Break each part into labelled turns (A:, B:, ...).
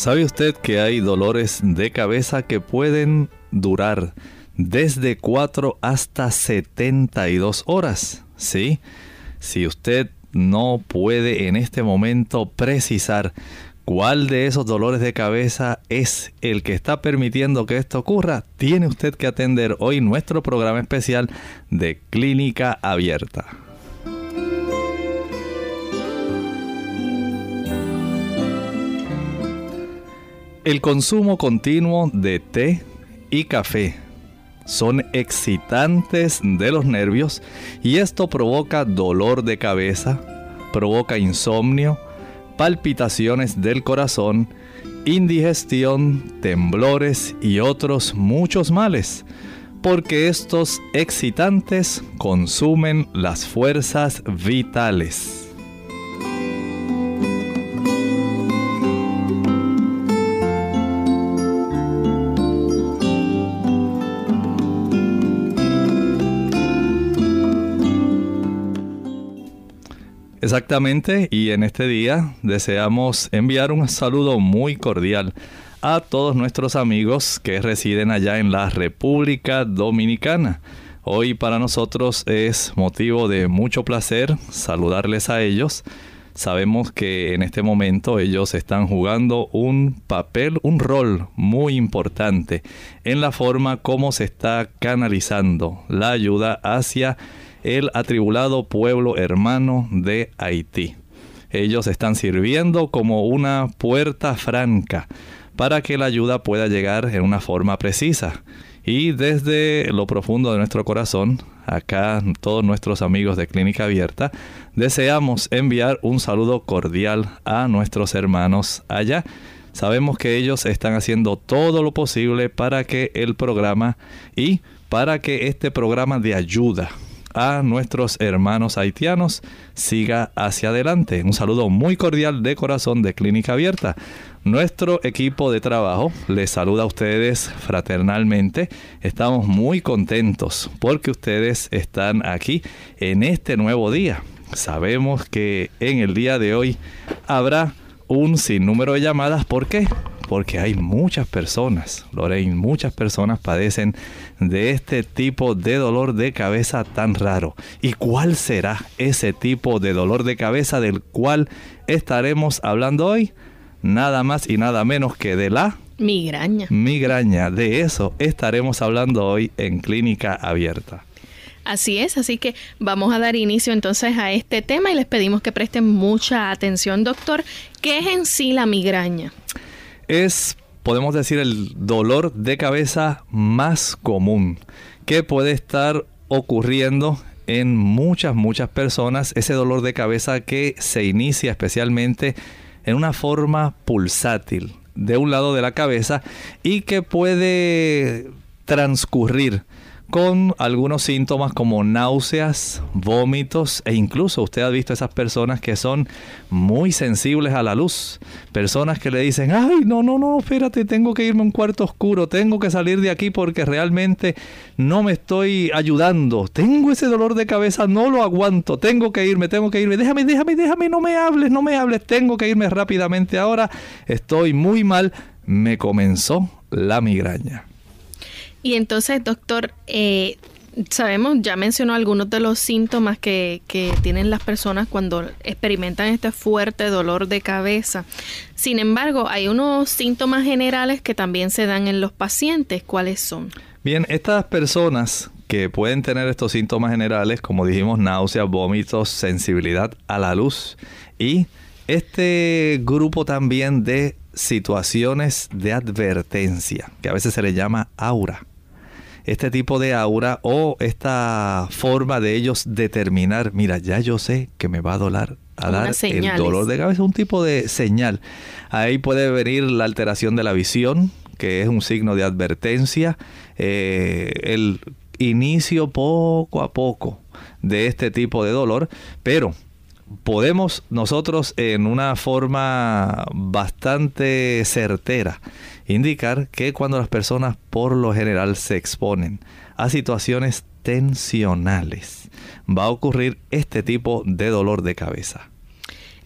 A: ¿Sabe usted que hay dolores de cabeza que pueden durar desde 4 hasta 72 horas? ¿Sí? Si usted no puede en este momento precisar cuál de esos dolores de cabeza es el que está permitiendo que esto ocurra, tiene usted que atender hoy nuestro programa especial de Clínica Abierta. El consumo continuo de té y café son excitantes de los nervios y esto provoca dolor de cabeza, provoca insomnio, palpitaciones del corazón, indigestión, temblores y otros muchos males, porque estos excitantes consumen las fuerzas vitales. Exactamente, y en este día deseamos enviar un saludo muy cordial a todos nuestros amigos que residen allá en la República Dominicana. Hoy para nosotros es motivo de mucho placer saludarles a ellos. Sabemos que en este momento ellos están jugando un papel, un rol muy importante en la forma como se está canalizando la ayuda hacia el atribulado pueblo hermano de Haití. Ellos están sirviendo como una puerta franca para que la ayuda pueda llegar en una forma precisa. Y desde lo profundo de nuestro corazón, acá todos nuestros amigos de Clínica Abierta, deseamos enviar un saludo cordial a nuestros hermanos allá. Sabemos que ellos están haciendo todo lo posible para que el programa y para que este programa de ayuda a nuestros hermanos haitianos siga hacia adelante. Un saludo muy cordial de corazón de Clínica Abierta. Nuestro equipo de trabajo les saluda a ustedes fraternalmente. Estamos muy contentos porque ustedes están aquí en este nuevo día. Sabemos que en el día de hoy habrá un sinnúmero de llamadas. ¿Por qué? Porque hay muchas personas, Lorraine, muchas personas padecen de este tipo de dolor de cabeza tan raro. ¿Y cuál será ese tipo de dolor de cabeza del cual estaremos hablando hoy? Nada más y nada menos que de la
B: migraña.
A: Migraña, de eso estaremos hablando hoy en Clínica Abierta.
B: Así es, así que vamos a dar inicio entonces a este tema y les pedimos que presten mucha atención, doctor. ¿Qué es en sí la migraña?
A: Es, podemos decir, el dolor de cabeza más común que puede estar ocurriendo en muchas, muchas personas. Ese dolor de cabeza que se inicia especialmente en una forma pulsátil de un lado de la cabeza y que puede transcurrir con algunos síntomas como náuseas, vómitos e incluso usted ha visto esas personas que son muy sensibles a la luz. Personas que le dicen, ay, no, no, no, espérate, tengo que irme a un cuarto oscuro, tengo que salir de aquí porque realmente no me estoy ayudando. Tengo ese dolor de cabeza, no lo aguanto, tengo que irme, tengo que irme. Déjame, déjame, déjame, no me hables, no me hables, tengo que irme rápidamente ahora. Estoy muy mal. Me comenzó la migraña.
B: Y entonces, doctor, eh, sabemos, ya mencionó algunos de los síntomas que, que tienen las personas cuando experimentan este fuerte dolor de cabeza. Sin embargo, hay unos síntomas generales que también se dan en los pacientes. ¿Cuáles son?
A: Bien, estas personas que pueden tener estos síntomas generales, como dijimos, náuseas, vómitos, sensibilidad a la luz y este grupo también de situaciones de advertencia, que a veces se le llama aura este tipo de aura o esta forma de ellos determinar, mira, ya yo sé que me va a doler, a dar el dolor de cabeza, un tipo de señal. Ahí puede venir la alteración de la visión, que es un signo de advertencia, eh, el inicio poco a poco de este tipo de dolor, pero podemos nosotros en una forma bastante certera indicar que cuando las personas por lo general se exponen a situaciones tensionales, va a ocurrir este tipo de dolor de cabeza.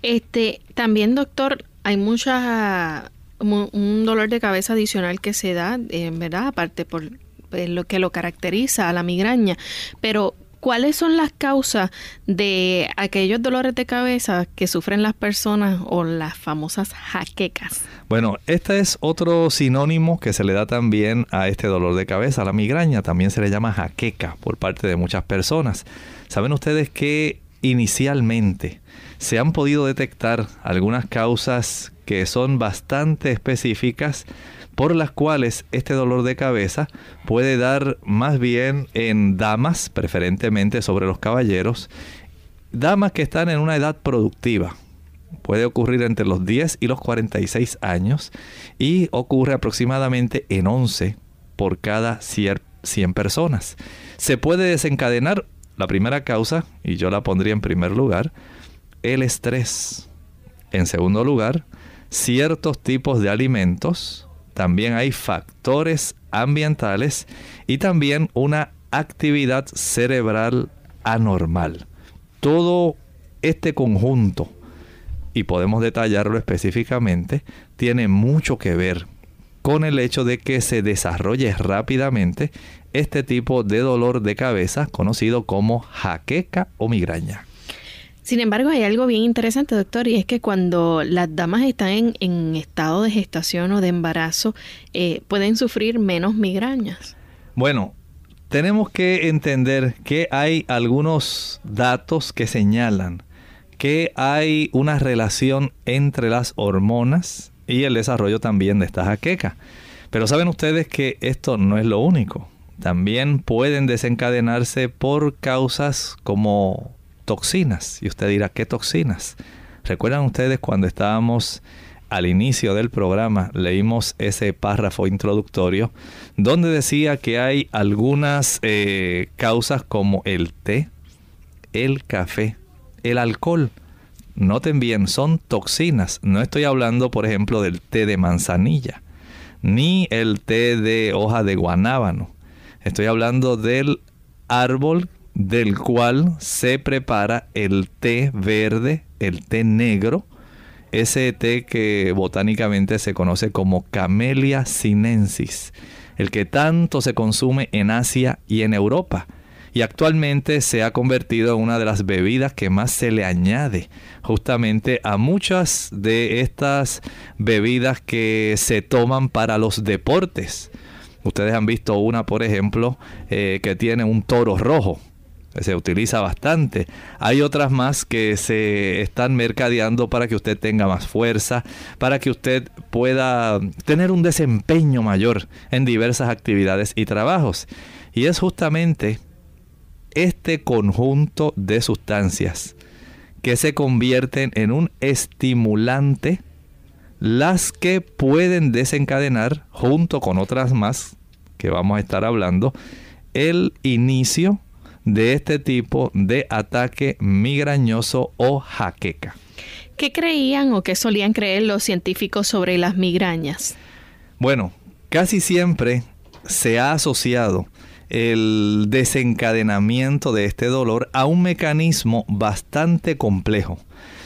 B: Este, también doctor, hay mucha un dolor de cabeza adicional que se da, en verdad, aparte por lo que lo caracteriza a la migraña, pero ¿Cuáles son las causas de aquellos dolores de cabeza que sufren las personas o las famosas jaquecas?
A: Bueno, este es otro sinónimo que se le da también a este dolor de cabeza, la migraña. También se le llama jaqueca por parte de muchas personas. ¿Saben ustedes que inicialmente se han podido detectar algunas causas que son bastante específicas por las cuales este dolor de cabeza puede dar más bien en damas, preferentemente sobre los caballeros, damas que están en una edad productiva. Puede ocurrir entre los 10 y los 46 años y ocurre aproximadamente en 11 por cada 100 personas. Se puede desencadenar la primera causa, y yo la pondría en primer lugar, el estrés. En segundo lugar, ciertos tipos de alimentos también hay factores ambientales y también una actividad cerebral anormal. Todo este conjunto, y podemos detallarlo específicamente, tiene mucho que ver con el hecho de que se desarrolle rápidamente este tipo de dolor de cabeza conocido como jaqueca o migraña.
B: Sin embargo, hay algo bien interesante, doctor, y es que cuando las damas están en, estado de gestación o de embarazo, eh, pueden sufrir menos migrañas.
A: Bueno, tenemos que entender que hay algunos datos que señalan que hay una relación entre las hormonas y el desarrollo también de esta jaqueca. Pero saben ustedes que esto no es lo único. También pueden desencadenarse por causas como toxinas. Y usted dirá, ¿qué toxinas? ¿Recuerdan ustedes cuando estábamos al inicio del programa, leímos ese párrafo introductorio donde decía que hay algunas eh, causas como el té, el café, el alcohol. Noten bien, son toxinas. No estoy hablando, por ejemplo, del té de manzanilla, ni el té de hoja de guanábano. Estoy hablando del árbol del cual se prepara el té verde, el té negro, ese té que botánicamente se conoce como Camellia sinensis, el que tanto se consume en Asia y en Europa. Y actualmente se ha convertido en una de las bebidas que más se le añade justamente a muchas de estas bebidas que se toman para los deportes. Ustedes han visto una, por ejemplo, eh, que tiene un toro rojo se utiliza bastante. Hay otras más que se están mercadeando para que usted tenga más fuerza, para que usted pueda tener un desempeño mayor en diversas actividades y trabajos. Y es justamente este conjunto de sustancias que se convierten en un estimulante las que pueden desencadenar, junto con otras más que vamos a estar hablando, el inicio de este tipo de ataque migrañoso o jaqueca.
B: ¿Qué creían o qué solían creer los científicos sobre las migrañas?
A: Bueno, casi siempre se ha asociado el desencadenamiento de este dolor a un mecanismo bastante complejo.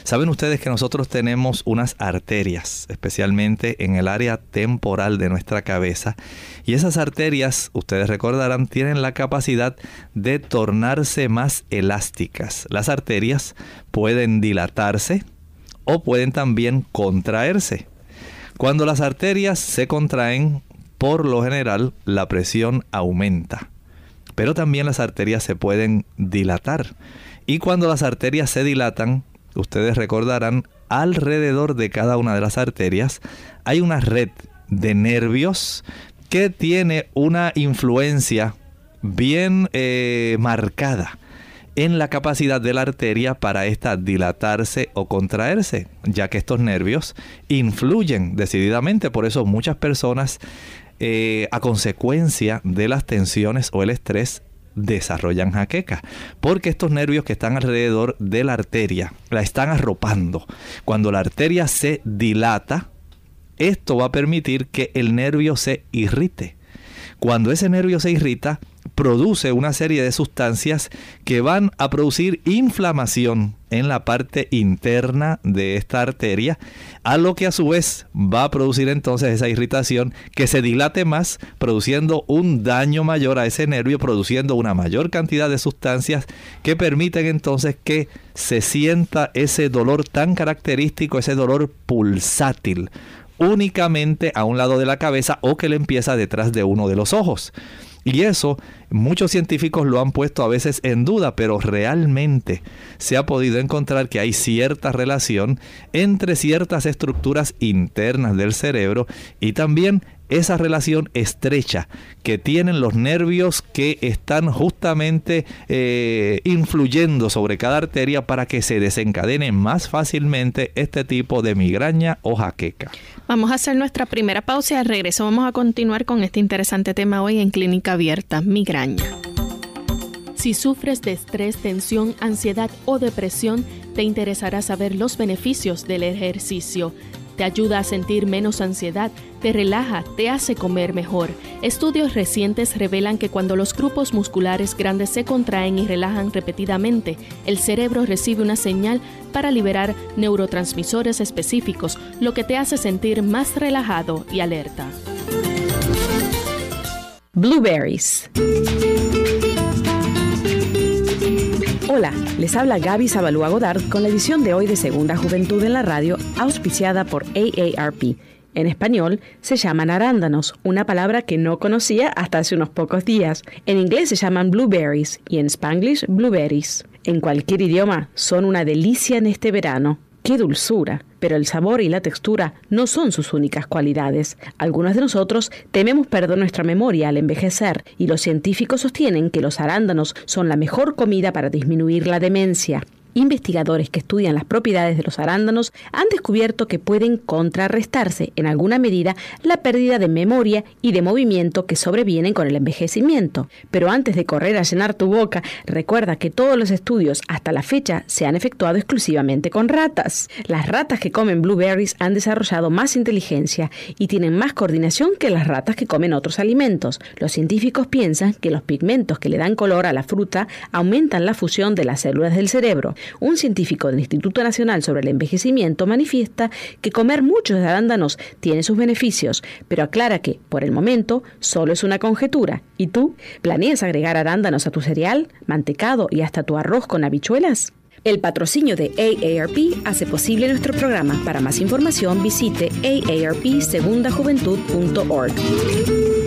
A: Saben ustedes que nosotros tenemos unas arterias, especialmente en el área temporal de nuestra cabeza, y esas arterias, ustedes recordarán, tienen la capacidad de tornarse más elásticas. Las arterias pueden dilatarse o pueden también contraerse. Cuando las arterias se contraen, por lo general la presión aumenta. Pero también las arterias se pueden dilatar. Y cuando las arterias se dilatan, ustedes recordarán, alrededor de cada una de las arterias hay una red de nervios que tiene una influencia bien eh, marcada en la capacidad de la arteria para esta dilatarse o contraerse, ya que estos nervios influyen decididamente. Por eso muchas personas, eh, a consecuencia de las tensiones o el estrés, desarrollan jaqueca, porque estos nervios que están alrededor de la arteria la están arropando. Cuando la arteria se dilata, esto va a permitir que el nervio se irrite. Cuando ese nervio se irrita, produce una serie de sustancias que van a producir inflamación en la parte interna de esta arteria, a lo que a su vez va a producir entonces esa irritación que se dilate más, produciendo un daño mayor a ese nervio, produciendo una mayor cantidad de sustancias que permiten entonces que se sienta ese dolor tan característico, ese dolor pulsátil únicamente a un lado de la cabeza o que le empieza detrás de uno de los ojos. Y eso muchos científicos lo han puesto a veces en duda, pero realmente se ha podido encontrar que hay cierta relación entre ciertas estructuras internas del cerebro y también esa relación estrecha que tienen los nervios que están justamente eh, influyendo sobre cada arteria para que se desencadene más fácilmente este tipo de migraña o jaqueca.
B: Vamos a hacer nuestra primera pausa y al regreso vamos a continuar con este interesante tema hoy en Clínica Abierta, migraña. Si sufres de estrés, tensión, ansiedad o depresión, te interesará saber los beneficios del ejercicio te ayuda a sentir menos ansiedad, te relaja, te hace comer mejor. Estudios recientes revelan que cuando los grupos musculares grandes se contraen y relajan repetidamente, el cerebro recibe una señal para liberar neurotransmisores específicos, lo que te hace sentir más relajado y alerta.
C: Blueberries. Hola, les habla Gaby Zabalúa Godard con la edición de hoy de Segunda Juventud en la Radio, auspiciada por AARP. En español se llaman arándanos, una palabra que no conocía hasta hace unos pocos días. En inglés se llaman blueberries y en spanglish blueberries. En cualquier idioma son una delicia en este verano. ¡Qué dulzura! Pero el sabor y la textura no son sus únicas cualidades. Algunos de nosotros tememos perder nuestra memoria al envejecer y los científicos sostienen que los arándanos son la mejor comida para disminuir la demencia. Investigadores que estudian las propiedades de los arándanos han descubierto que pueden contrarrestarse en alguna medida la pérdida de memoria y de movimiento que sobrevienen con el envejecimiento. Pero antes de correr a llenar tu boca, recuerda que todos los estudios hasta la fecha se han efectuado exclusivamente con ratas. Las ratas que comen blueberries han desarrollado más inteligencia y tienen más coordinación que las ratas que comen otros alimentos. Los científicos piensan que los pigmentos que le dan color a la fruta aumentan la fusión de las células del cerebro un científico del Instituto Nacional sobre el Envejecimiento manifiesta que comer muchos arándanos tiene sus beneficios, pero aclara que, por el momento, solo es una conjetura. ¿Y tú? ¿Planeas agregar arándanos a tu cereal, mantecado y hasta tu arroz con habichuelas? El patrocinio de AARP hace posible nuestro programa. Para más información visite aarpsegundajuventud.org.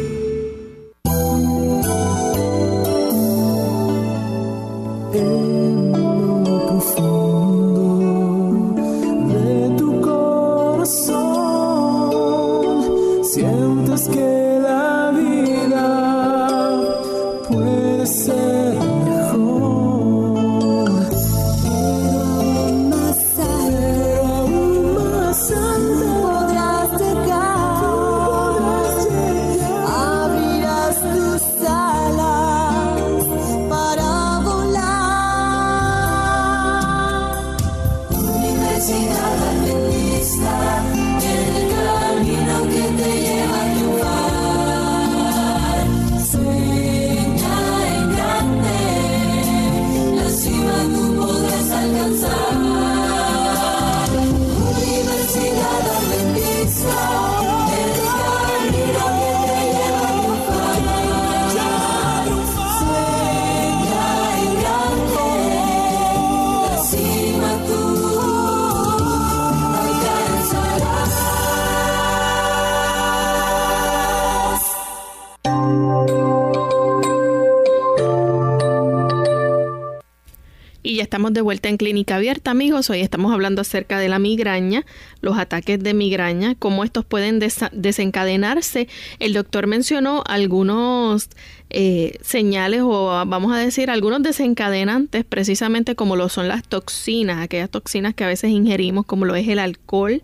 B: Abierta, amigos. Hoy estamos hablando acerca de la migraña, los ataques de migraña, cómo estos pueden desencadenarse. El doctor mencionó algunos eh, señales o vamos a decir algunos desencadenantes, precisamente como lo son las toxinas, aquellas toxinas que a veces ingerimos, como lo es el alcohol,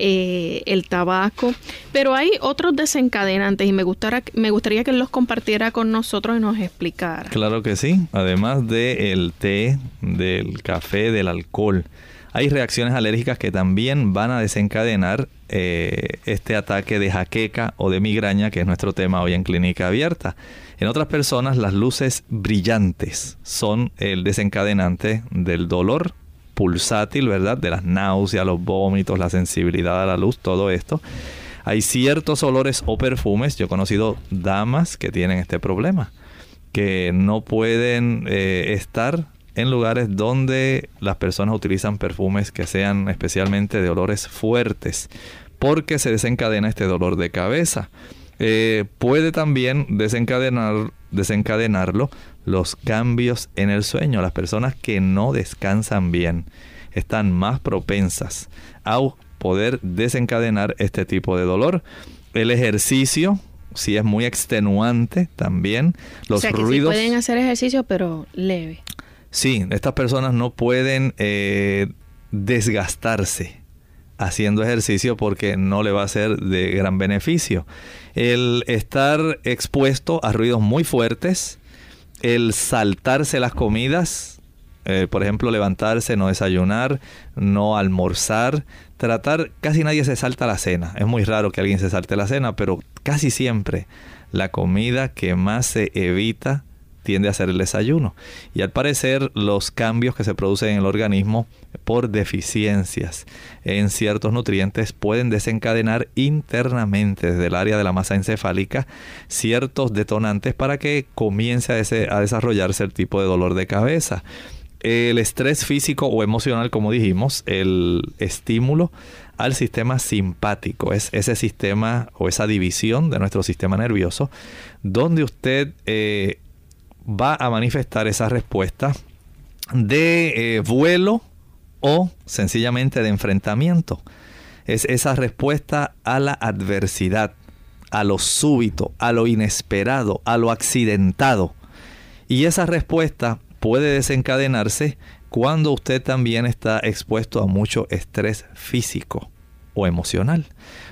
B: eh, el tabaco, pero hay otros desencadenantes y me, gustara, me gustaría que los compartiera con nosotros y nos explicara.
A: Claro que sí, además del té, del café, del alcohol. Hay reacciones alérgicas que también van a desencadenar eh, este ataque de jaqueca o de migraña, que es nuestro tema hoy en Clínica Abierta. En otras personas, las luces brillantes son el desencadenante del dolor pulsátil, ¿verdad? De las náuseas, los vómitos, la sensibilidad a la luz, todo esto. Hay ciertos olores o perfumes, yo he conocido damas que tienen este problema, que no pueden eh, estar en lugares donde las personas utilizan perfumes que sean especialmente de olores fuertes, porque se desencadena este dolor de cabeza. Eh, puede también desencadenar, desencadenarlo los cambios en el sueño. Las personas que no descansan bien están más propensas a poder desencadenar este tipo de dolor. El ejercicio, si es muy extenuante también, los ruidos...
B: pueden hacer ejercicio, pero leve.
A: Sí, estas personas no pueden eh, desgastarse haciendo ejercicio porque no le va a ser de gran beneficio. El estar expuesto a ruidos muy fuertes, el saltarse las comidas, eh, por ejemplo, levantarse, no desayunar, no almorzar, tratar, casi nadie se salta la cena. Es muy raro que alguien se salte la cena, pero casi siempre la comida que más se evita tiende a ser el desayuno. Y al parecer los cambios que se producen en el organismo por deficiencias en ciertos nutrientes pueden desencadenar internamente desde el área de la masa encefálica ciertos detonantes para que comience a, a desarrollarse el tipo de dolor de cabeza. El estrés físico o emocional, como dijimos, el estímulo al sistema simpático, es ese sistema o esa división de nuestro sistema nervioso, donde usted eh, va a manifestar esa respuesta de eh, vuelo o sencillamente de enfrentamiento. Es esa respuesta a la adversidad, a lo súbito, a lo inesperado, a lo accidentado. Y esa respuesta puede desencadenarse cuando usted también está expuesto a mucho estrés físico o emocional.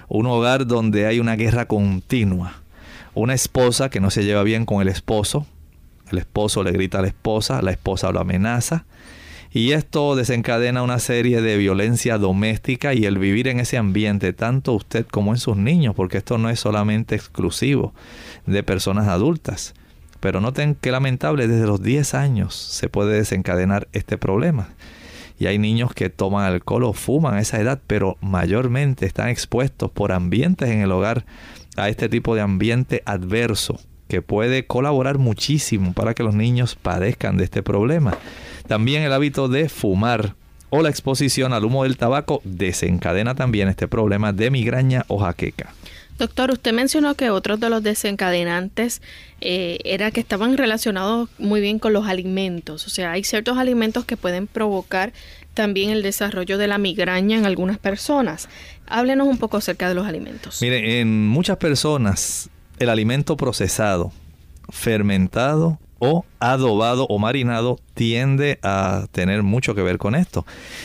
A: Un hogar donde hay una guerra continua. Una esposa que no se lleva bien con el esposo, el esposo le grita a la esposa, la esposa lo amenaza. Y esto desencadena una serie de violencia doméstica y el vivir en ese ambiente, tanto usted como en sus niños, porque esto no es solamente exclusivo de personas adultas. Pero noten que lamentable, desde los 10 años se puede desencadenar este problema. Y hay niños que toman alcohol o fuman a esa edad, pero mayormente están expuestos por ambientes en el hogar a este tipo de ambiente adverso que puede colaborar muchísimo para que los niños padezcan de este problema. También el hábito de fumar o la exposición al humo del tabaco desencadena también este problema de migraña o jaqueca.
B: Doctor, usted mencionó que otros de los desencadenantes eh, era que estaban relacionados muy bien con los alimentos. O sea, hay ciertos alimentos que pueden provocar también el desarrollo de la migraña en algunas personas. Háblenos un poco acerca de los alimentos.
A: Mire, en muchas personas el alimento procesado, fermentado o adobado o marinado tiende a tener mucho que ver con esto.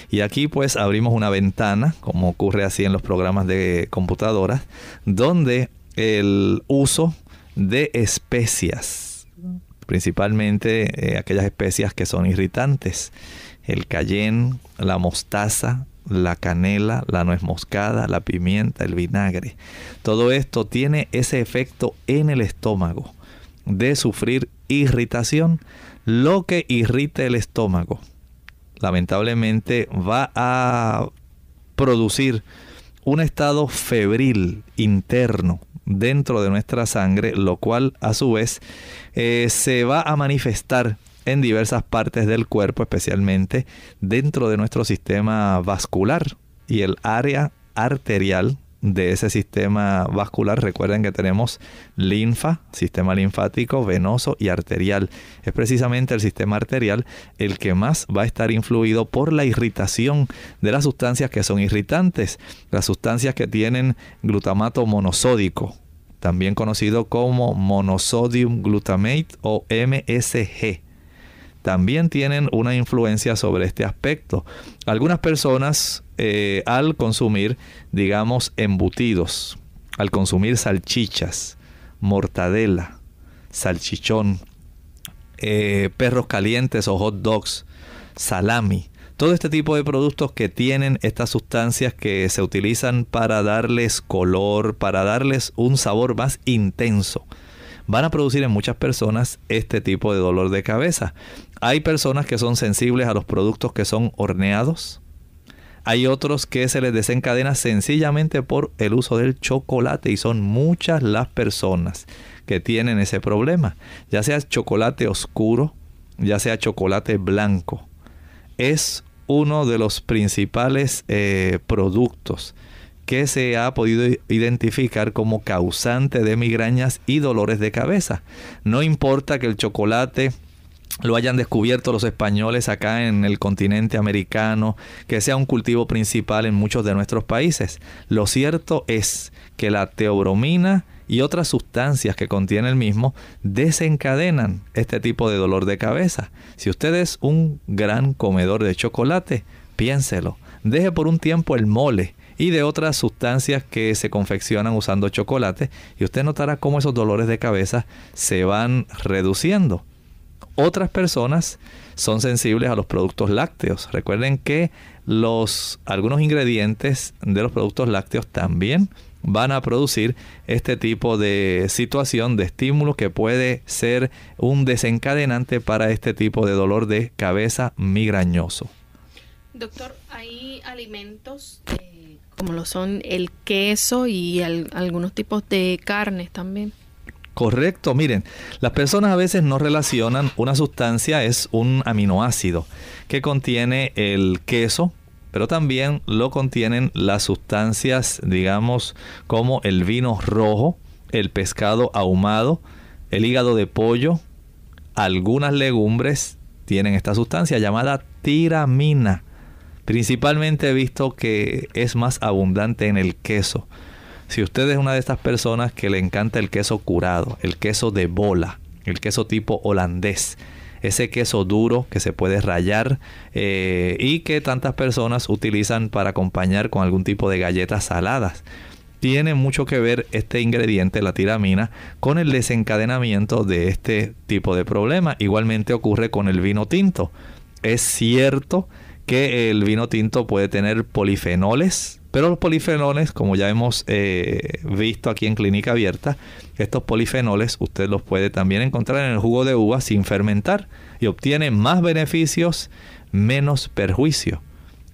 A: Y aquí pues abrimos una ventana, como ocurre así en los programas de computadoras, donde el uso de especias, principalmente eh, aquellas especias que son irritantes, el cayenne, la mostaza, la canela, la nuez moscada, la pimienta, el vinagre. Todo esto tiene ese efecto en el estómago de sufrir irritación. Lo que irrita el estómago, lamentablemente, va a producir un estado febril interno dentro de nuestra sangre, lo cual a su vez eh, se va a manifestar en diversas partes del cuerpo, especialmente dentro de nuestro sistema vascular y el área arterial de ese sistema vascular. Recuerden que tenemos linfa, sistema linfático, venoso y arterial. Es precisamente el sistema arterial el que más va a estar influido por la irritación de las sustancias que son irritantes, las sustancias que tienen glutamato monosódico, también conocido como monosodium glutamate o MSG también tienen una influencia sobre este aspecto. Algunas personas eh, al consumir, digamos, embutidos, al consumir salchichas, mortadela, salchichón, eh, perros calientes o hot dogs, salami, todo este tipo de productos que tienen estas sustancias que se utilizan para darles color, para darles un sabor más intenso van a producir en muchas personas este tipo de dolor de cabeza. Hay personas que son sensibles a los productos que son horneados. Hay otros que se les desencadena sencillamente por el uso del chocolate y son muchas las personas que tienen ese problema. Ya sea chocolate oscuro, ya sea chocolate blanco. Es uno de los principales eh, productos que se ha podido identificar como causante de migrañas y dolores de cabeza. No importa que el chocolate lo hayan descubierto los españoles acá en el continente americano, que sea un cultivo principal en muchos de nuestros países. Lo cierto es que la teobromina y otras sustancias que contiene el mismo desencadenan este tipo de dolor de cabeza. Si usted es un gran comedor de chocolate, piénselo. Deje por un tiempo el mole y de otras sustancias que se confeccionan usando chocolate y usted notará cómo esos dolores de cabeza se van reduciendo. Otras personas son sensibles a los productos lácteos. Recuerden que los algunos ingredientes de los productos lácteos también van a producir este tipo de situación de estímulo que puede ser un desencadenante para este tipo de dolor de cabeza migrañoso.
B: Doctor, hay alimentos como lo son el queso y algunos tipos de carnes también.
A: Correcto, miren, las personas a veces no relacionan una sustancia, es un aminoácido que contiene el queso, pero también lo contienen las sustancias, digamos, como el vino rojo, el pescado ahumado, el hígado de pollo, algunas legumbres tienen esta sustancia llamada tiramina. Principalmente he visto que es más abundante en el queso. Si usted es una de estas personas que le encanta el queso curado, el queso de bola, el queso tipo holandés, ese queso duro que se puede rayar eh, y que tantas personas utilizan para acompañar con algún tipo de galletas saladas. Tiene mucho que ver este ingrediente, la tiramina, con el desencadenamiento de este tipo de problema. Igualmente ocurre con el vino tinto. Es cierto que el vino tinto puede tener polifenoles, pero los polifenoles, como ya hemos eh, visto aquí en Clínica Abierta, estos polifenoles usted los puede también encontrar en el jugo de uva sin fermentar y obtiene más beneficios, menos perjuicio.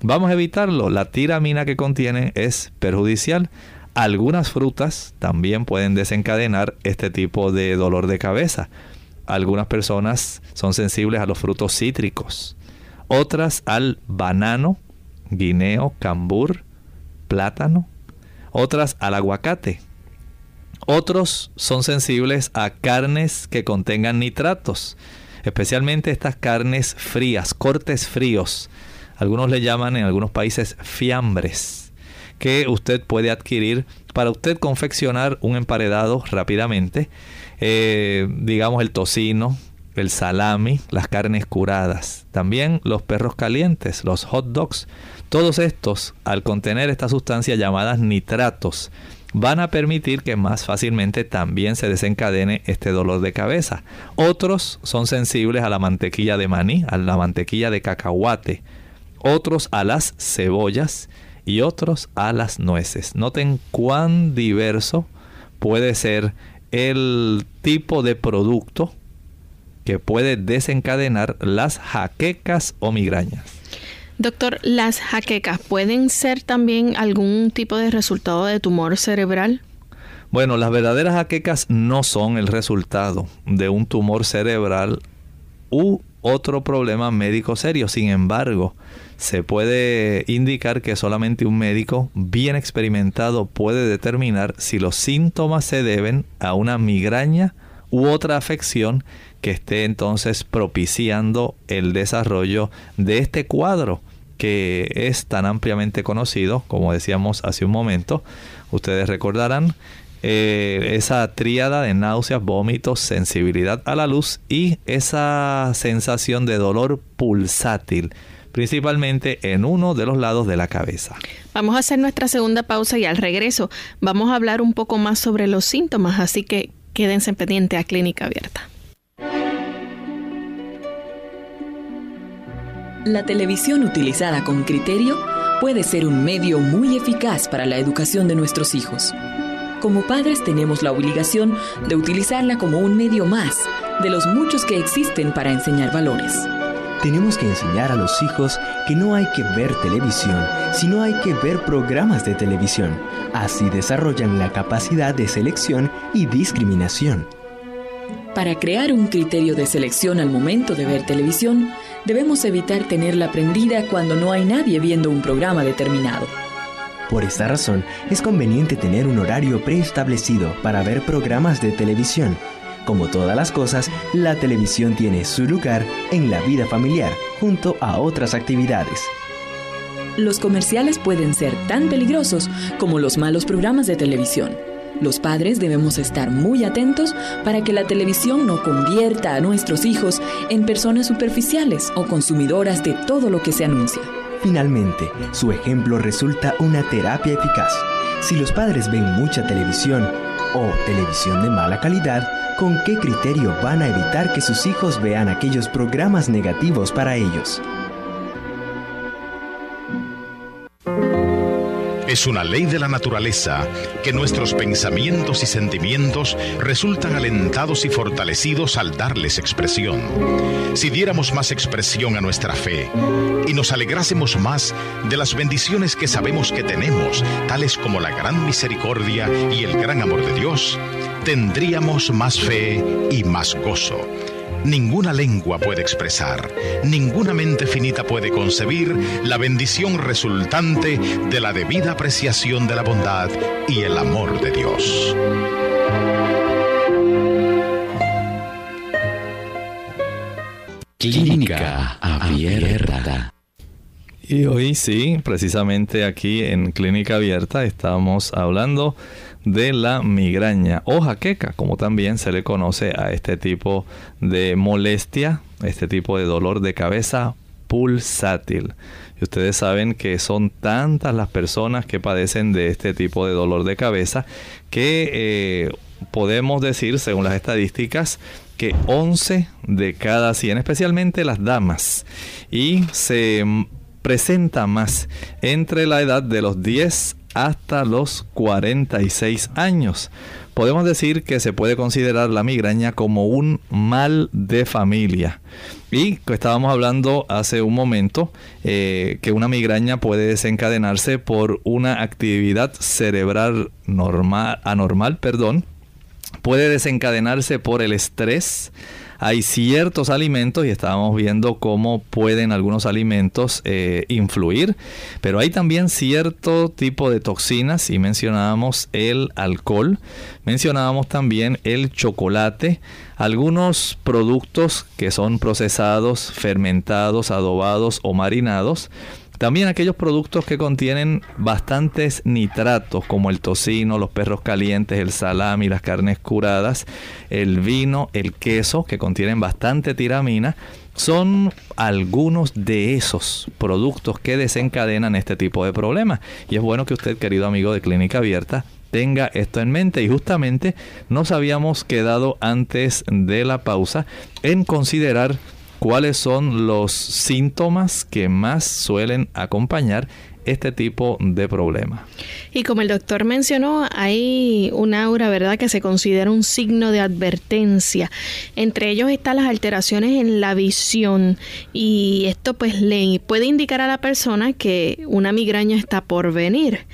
A: Vamos a evitarlo. La tiramina que contiene es perjudicial. Algunas frutas también pueden desencadenar este tipo de dolor de cabeza. Algunas personas son sensibles a los frutos cítricos otras al banano, guineo, cambur, plátano, otras al aguacate. Otros son sensibles a carnes que contengan nitratos, especialmente estas carnes frías, cortes fríos. Algunos le llaman en algunos países fiambres, que usted puede adquirir para usted confeccionar un emparedado rápidamente. Eh, digamos el tocino, el salami, las carnes curadas, también los perros calientes, los hot dogs. Todos estos, al contener esta sustancia llamadas nitratos, van a permitir que más fácilmente también se desencadene este dolor de cabeza. Otros son sensibles a la mantequilla de maní, a la mantequilla de cacahuate, otros a las cebollas y otros a las nueces. Noten cuán diverso puede ser el tipo de producto que puede desencadenar las jaquecas o migrañas.
B: Doctor, ¿las jaquecas pueden ser también algún tipo de resultado de tumor cerebral?
A: Bueno, las verdaderas jaquecas no son el resultado de un tumor cerebral u otro problema médico serio. Sin embargo, se puede indicar que solamente un médico bien experimentado puede determinar si los síntomas se deben a una migraña u otra afección que esté entonces propiciando el desarrollo de este cuadro que es tan ampliamente conocido, como decíamos hace un momento. Ustedes recordarán eh, esa tríada de náuseas, vómitos, sensibilidad a la luz y esa sensación de dolor pulsátil principalmente en uno de los lados de la cabeza.
B: Vamos a hacer nuestra segunda pausa y al regreso vamos a hablar un poco más sobre los síntomas, así que quédense pendiente a Clínica Abierta.
D: La televisión utilizada con criterio puede ser un medio muy eficaz para la educación de nuestros hijos. Como padres tenemos la obligación de utilizarla como un medio más de los muchos que existen para enseñar valores.
E: Tenemos que enseñar a los hijos que no hay que ver televisión, sino hay que ver programas de televisión. Así desarrollan la capacidad de selección y discriminación.
D: Para crear un criterio de selección al momento de ver televisión, debemos evitar tenerla prendida cuando no hay nadie viendo un programa determinado.
E: Por esta razón, es conveniente tener un horario preestablecido para ver programas de televisión como todas las cosas, la televisión tiene su lugar en la vida familiar, junto a otras actividades.
D: Los comerciales pueden ser tan peligrosos como los malos programas de televisión. Los padres debemos estar muy atentos para que la televisión no convierta a nuestros hijos en personas superficiales o consumidoras de todo lo que se anuncia.
E: Finalmente, su ejemplo resulta una terapia eficaz. Si los padres ven mucha televisión o televisión de mala calidad, ¿Con qué criterio van a evitar que sus hijos vean aquellos programas negativos para ellos?
F: Es una ley de la naturaleza que nuestros pensamientos y sentimientos resultan alentados y fortalecidos al darles expresión. Si diéramos más expresión a nuestra fe y nos alegrásemos más de las bendiciones que sabemos que tenemos, tales como la gran misericordia y el gran amor de Dios, tendríamos más fe y más gozo. Ninguna lengua puede expresar, ninguna mente finita puede concebir la bendición resultante de la debida apreciación de la bondad y el amor de Dios.
G: Clínica Abierta.
A: Y hoy sí, precisamente aquí en Clínica Abierta estamos hablando de la migraña o jaqueca, como también se le conoce a este tipo de molestia, este tipo de dolor de cabeza pulsátil. Y ustedes saben que son tantas las personas que padecen de este tipo de dolor de cabeza que eh, podemos decir, según las estadísticas, que 11 de cada 100, especialmente las damas, y se presenta más entre la edad de los 10 hasta los 46 años. Podemos decir que se puede considerar la migraña como un mal de familia. Y estábamos hablando hace un momento eh, que una migraña puede desencadenarse por una actividad cerebral normal, anormal, perdón. Puede desencadenarse por el estrés, hay ciertos alimentos y estábamos viendo cómo pueden algunos alimentos eh, influir, pero hay también cierto tipo de toxinas y mencionábamos el alcohol, mencionábamos también el chocolate, algunos productos que son procesados, fermentados, adobados o marinados también aquellos productos que contienen bastantes nitratos, como el tocino, los perros calientes, el salami, las carnes curadas, el vino, el queso, que contienen bastante tiramina, son algunos de esos productos que desencadenan este tipo de problemas. Y es bueno que usted, querido amigo de Clínica Abierta, tenga esto en mente. Y justamente nos habíamos quedado antes de la pausa en considerar cuáles son los síntomas que más suelen acompañar este tipo de problema.
B: Y como el doctor mencionó, hay un aura, ¿verdad?, que se considera un signo de advertencia. Entre ellos están las alteraciones en la visión y esto pues le puede indicar a la persona que una migraña está por venir.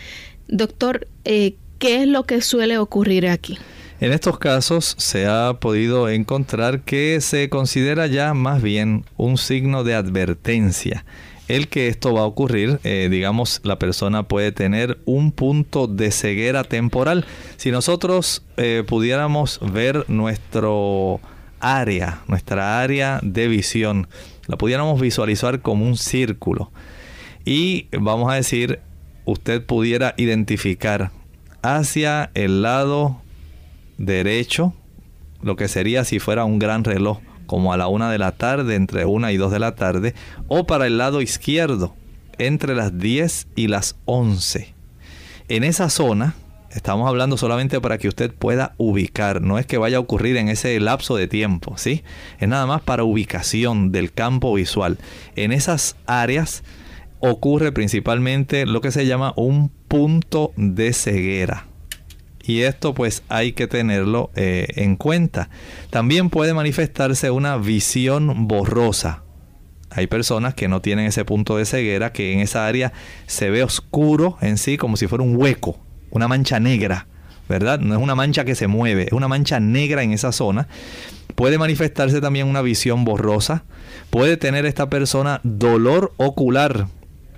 B: Doctor, eh, ¿qué es lo que suele ocurrir aquí?
A: En estos casos se ha podido encontrar que se considera ya más bien un signo de advertencia. el que esto va a ocurrir, eh, digamos, la persona puede tener un punto de ceguera temporal. Si nosotros eh, pudiéramos ver nuestro área, nuestra área de visión, la pudiéramos visualizar como un círculo y vamos a decir, usted pudiera identificar hacia el lado derecho, lo que sería si fuera un gran reloj, como a la una de la tarde, entre una y dos de la tarde, o para el lado izquierdo, entre las 10 y las 11. En esa zona, estamos hablando solamente para que usted pueda ubicar, no es que vaya a ocurrir en ese lapso de tiempo, ¿sí? Es nada más para ubicación del campo visual. En esas áreas ocurre principalmente lo que se llama un punto de ceguera y esto pues hay que tenerlo eh, en cuenta. También puede manifestarse una visión borrosa. Hay personas que no tienen ese punto de ceguera, que en esa área se ve oscuro en sí, como si fuera un hueco, una mancha negra, ¿verdad? No es una mancha que se mueve, es una mancha negra en esa zona. Puede manifestarse también una visión borrosa. Puede tener esta persona dolor ocular,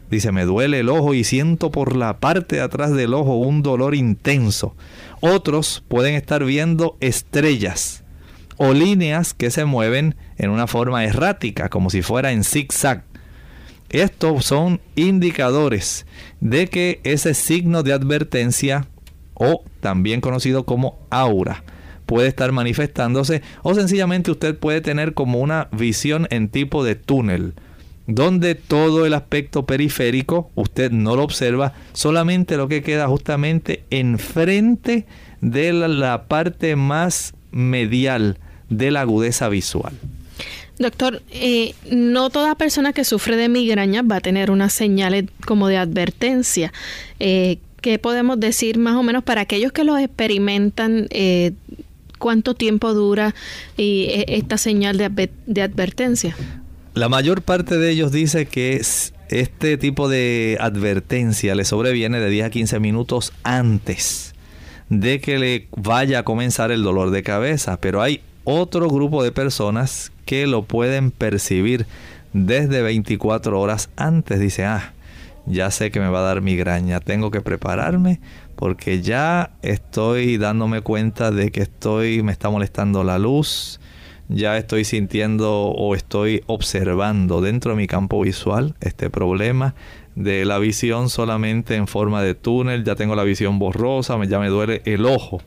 A: Dice, me duele el ojo y siento por la parte de atrás del ojo un dolor intenso. Otros pueden estar viendo estrellas o líneas que se mueven en una forma errática, como si fuera en zigzag. Estos son indicadores de que ese signo de advertencia, o también conocido como aura, puede estar manifestándose, o sencillamente usted puede tener como una visión en tipo de túnel donde todo el aspecto periférico usted no lo observa, solamente lo que queda justamente enfrente de la, parte más medial de la agudeza visual.
B: Doctor, eh, no toda persona que sufre de migraña va a tener unas señales como de advertencia. Eh, ¿Qué podemos decir más o menos para aquellos que lo experimentan? Eh, ¿Cuánto tiempo dura esta señal de advertencia?
A: La mayor parte de ellos dice que este tipo de advertencia le sobreviene de 10 a 15 minutos antes de que le vaya a comenzar el dolor de cabeza, pero hay otro grupo de personas que lo pueden percibir desde 24 horas antes. Dice, ah, ya sé que me va a dar migraña, tengo que prepararme porque ya estoy dándome cuenta de que estoy, me está molestando la luz, ya estoy sintiendo o estoy observando dentro de mi campo visual este problema de la visión solamente en forma de túnel, ya tengo la visión borrosa, ya me duele el ojo.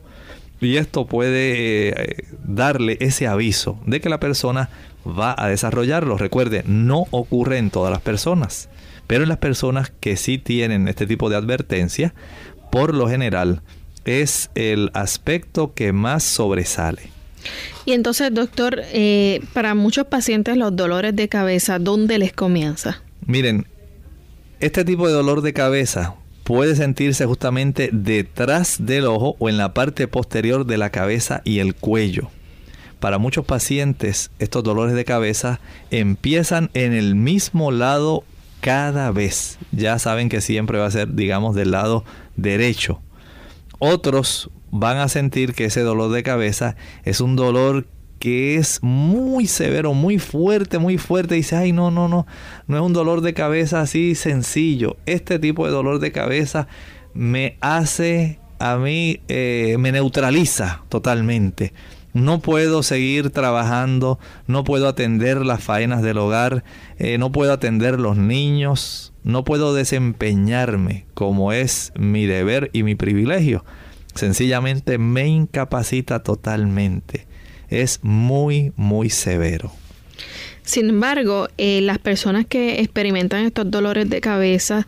A: Y esto puede eh, darle ese aviso de que la persona va a desarrollarlo. Recuerde, no ocurre en todas las personas, pero en las personas que sí tienen este tipo de advertencia, por lo general es el aspecto que más sobresale.
B: Y entonces, doctor, eh, para muchos pacientes los dolores de cabeza, ¿dónde les comienza?
A: Miren, este tipo de dolor de cabeza puede sentirse justamente detrás del ojo o en la parte posterior de la cabeza y el cuello. Para muchos pacientes, estos dolores de cabeza empiezan en el mismo lado cada vez. Ya saben que siempre va a ser, digamos, del lado derecho. Otros van a sentir que ese dolor de cabeza es un dolor que es muy severo, muy fuerte, muy fuerte. Dice, ay, no, no, no, no es un dolor de cabeza así sencillo. Este tipo de dolor de cabeza me hace a mí, eh, me neutraliza totalmente. No puedo seguir trabajando, no puedo atender las faenas del hogar, eh, no puedo atender los niños, no puedo desempeñarme como es mi deber y mi privilegio sencillamente me incapacita totalmente. Es muy, muy severo.
B: Sin embargo, eh, las personas que experimentan estos dolores de cabeza,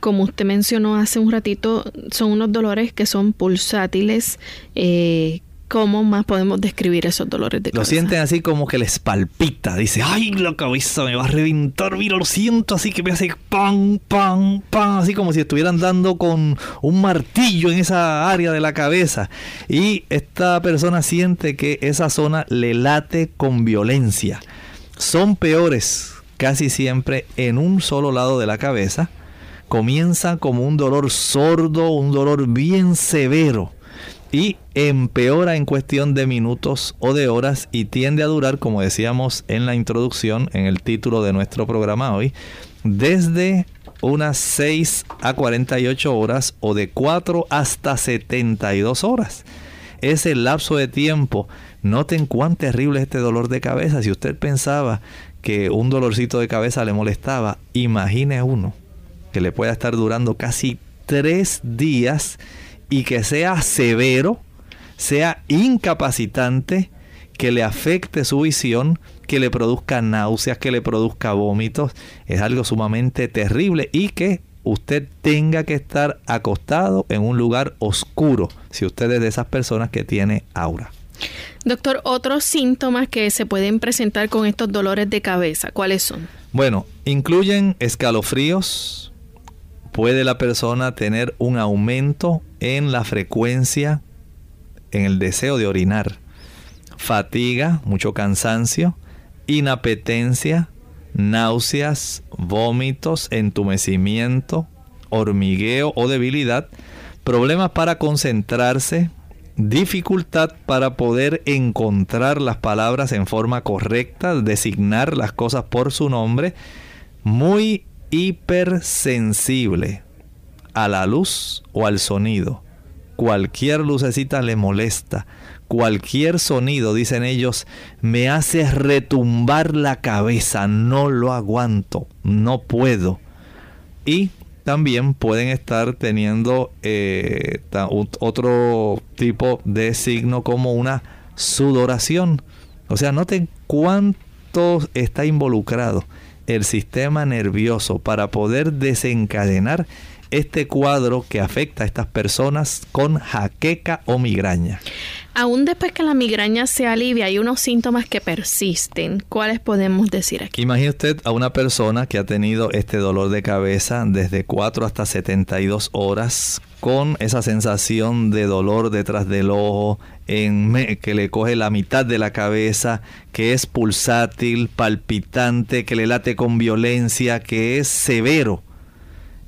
B: como usted mencionó hace un ratito, son unos dolores que son pulsátiles, eh, ¿Cómo más podemos describir esos dolores de cabeza?
A: Lo sienten así como que les palpita. Dice, ay, la cabeza me va a reventar. Mira, lo siento así que me hace pan, pan, pan. Así como si estuvieran dando con un martillo en esa área de la cabeza. Y esta persona siente que esa zona le late con violencia. Son peores casi siempre en un solo lado de la cabeza. Comienza como un dolor sordo, un dolor bien severo y empeora en cuestión de minutos o de horas y tiende a durar, como decíamos en la introducción, en el título de nuestro programa hoy, desde unas 6 a 48 horas o de 4 hasta 72 horas. Ese lapso de tiempo, noten cuán terrible es este dolor de cabeza. Si usted pensaba que un dolorcito de cabeza le molestaba, imagine uno que le pueda estar durando casi 3 días y que sea severo, sea incapacitante, que le afecte su visión, que le produzca náuseas, que le produzca vómitos, es algo sumamente terrible y que usted tenga que estar acostado en un lugar oscuro si usted es de esas personas que tiene aura.
B: Doctor, otros síntomas que se pueden presentar con estos dolores de cabeza, ¿cuáles son?
A: Bueno, incluyen escalofríos, puede la persona tener un aumento en la frecuencia, en el deseo de orinar, fatiga, mucho cansancio, inapetencia, náuseas, vómitos, entumecimiento, hormigueo o debilidad, problemas para concentrarse, dificultad para poder encontrar las palabras en forma correcta, designar las cosas por su nombre, muy hipersensible a la luz o al sonido. Cualquier lucecita le molesta. Cualquier sonido, dicen ellos, me hace retumbar la cabeza. No lo aguanto. No puedo. Y también pueden estar teniendo eh, otro tipo de signo como una sudoración. O sea, noten cuánto está involucrado el sistema nervioso para poder desencadenar este cuadro que afecta a estas personas con jaqueca o migraña.
B: Aún después que la migraña se alivia, hay unos síntomas que persisten. ¿Cuáles podemos decir aquí?
A: Imagine usted a una persona que ha tenido este dolor de cabeza desde 4 hasta 72 horas con esa sensación de dolor detrás del ojo, en que le coge la mitad de la cabeza, que es pulsátil, palpitante, que le late con violencia, que es severo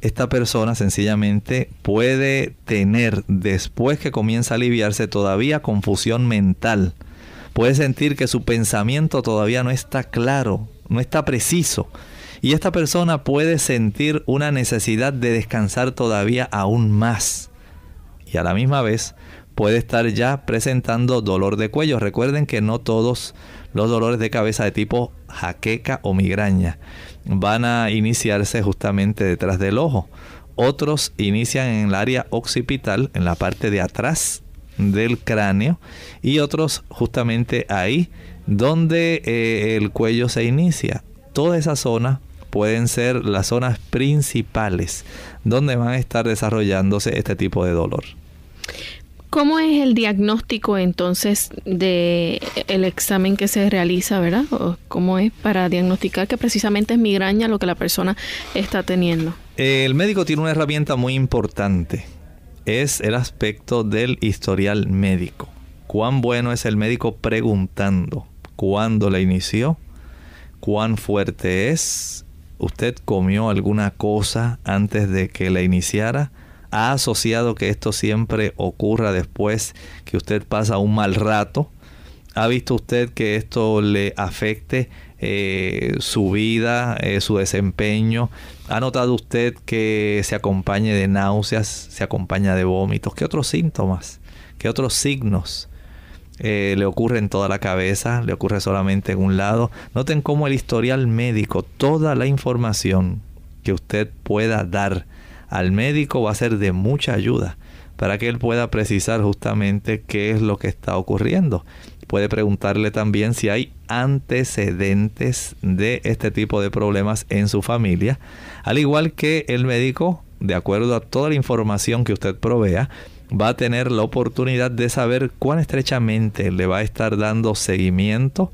A: esta persona sencillamente puede tener, después que comienza a aliviarse, todavía confusión mental. Puede sentir que su pensamiento todavía no está claro, no está preciso. Y esta persona puede sentir una necesidad de descansar todavía aún más. Y a la misma vez puede estar ya presentando dolor de cuello. Recuerden que no todos los dolores de cabeza de tipo jaqueca o migraña van a iniciarse justamente detrás del ojo. Otros inician en el área occipital, en la parte de atrás del cráneo, y otros justamente ahí donde eh, el cuello se inicia. Toda esa zona pueden ser las zonas principales donde van a estar desarrollándose este tipo de dolor.
B: ¿Cómo es el diagnóstico entonces de el examen que se realiza, verdad? ¿Cómo es para diagnosticar que precisamente es migraña lo que la persona está teniendo?
A: El médico tiene una herramienta muy importante. Es el aspecto del historial médico. Cuán bueno es el médico preguntando cuándo la inició, cuán fuerte es, usted comió alguna cosa antes de que la iniciara, ha asociado que esto siempre ocurra después que usted pasa un mal rato. ¿Ha visto usted que esto le afecte eh, su vida, eh, su desempeño? ¿Ha notado usted que se acompañe de náuseas, se acompaña de vómitos? ¿Qué otros síntomas? ¿Qué otros signos? Eh, le ocurre en toda la cabeza, le ocurre solamente en un lado. Noten cómo el historial médico, toda la información que usted pueda dar al médico va a ser de mucha ayuda para que él pueda precisar justamente qué es lo que está ocurriendo. Puede preguntarle también si hay antecedentes de este tipo de problemas en su familia, al igual que el médico, de acuerdo a toda la información que usted provea, va a tener la oportunidad de saber cuán estrechamente le va a estar dando seguimiento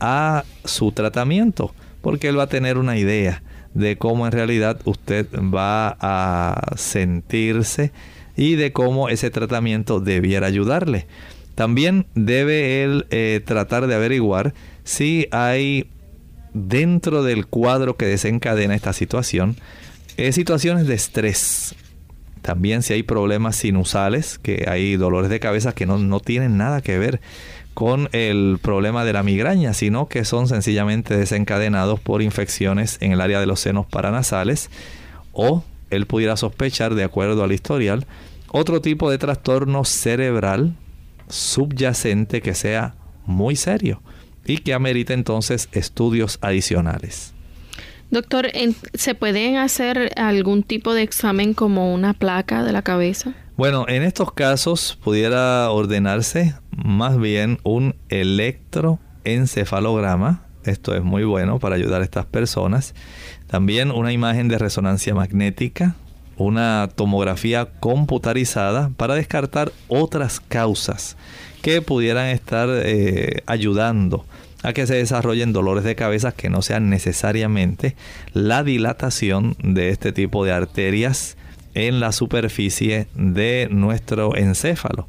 A: a su tratamiento, porque él va a tener una idea de cómo en realidad usted va a sentirse y de cómo ese tratamiento debiera ayudarle. También debe él eh, tratar de averiguar si hay dentro del cuadro que desencadena esta situación eh, situaciones de estrés. También si hay problemas sinusales, que hay dolores de cabeza que no, no tienen nada que ver con el problema de la migraña, sino que son sencillamente desencadenados por infecciones en el área de los senos paranasales o él pudiera sospechar, de acuerdo al historial, otro tipo de trastorno cerebral subyacente que sea muy serio y que amerita entonces estudios adicionales.
B: Doctor, ¿se pueden hacer algún tipo de examen como una placa de la cabeza?
A: Bueno, en estos casos pudiera ordenarse más bien un electroencefalograma. Esto es muy bueno para ayudar a estas personas. También una imagen de resonancia magnética, una tomografía computarizada para descartar otras causas que pudieran estar eh, ayudando a que se desarrollen dolores de cabeza que no sean necesariamente la dilatación de este tipo de arterias en la superficie de nuestro encéfalo.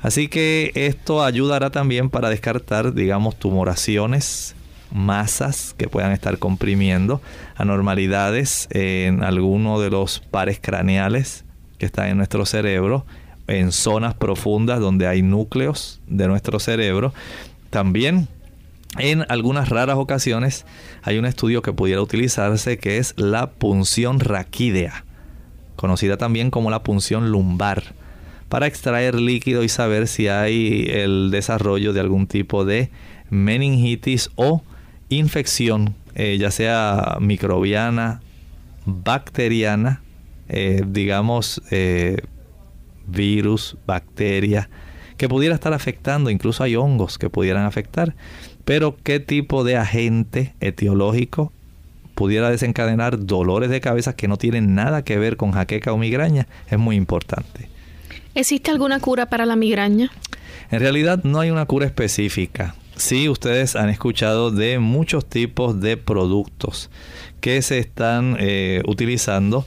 A: Así que esto ayudará también para descartar, digamos, tumoraciones, masas que puedan estar comprimiendo, anormalidades en alguno de los pares craneales que están en nuestro cerebro, en zonas profundas donde hay núcleos de nuestro cerebro. También en algunas raras ocasiones hay un estudio que pudiera utilizarse que es la punción raquídea, conocida también como la punción lumbar, para extraer líquido y saber si hay el desarrollo de algún tipo de meningitis o infección, eh, ya sea microbiana, bacteriana, eh, digamos eh, virus, bacteria, que pudiera estar afectando, incluso hay hongos que pudieran afectar. Pero qué tipo de agente etiológico pudiera desencadenar dolores de cabeza que no tienen nada que ver con jaqueca o migraña es muy importante.
B: ¿Existe alguna cura para la migraña?
A: En realidad no hay una cura específica. Sí, ustedes han escuchado de muchos tipos de productos que se están eh, utilizando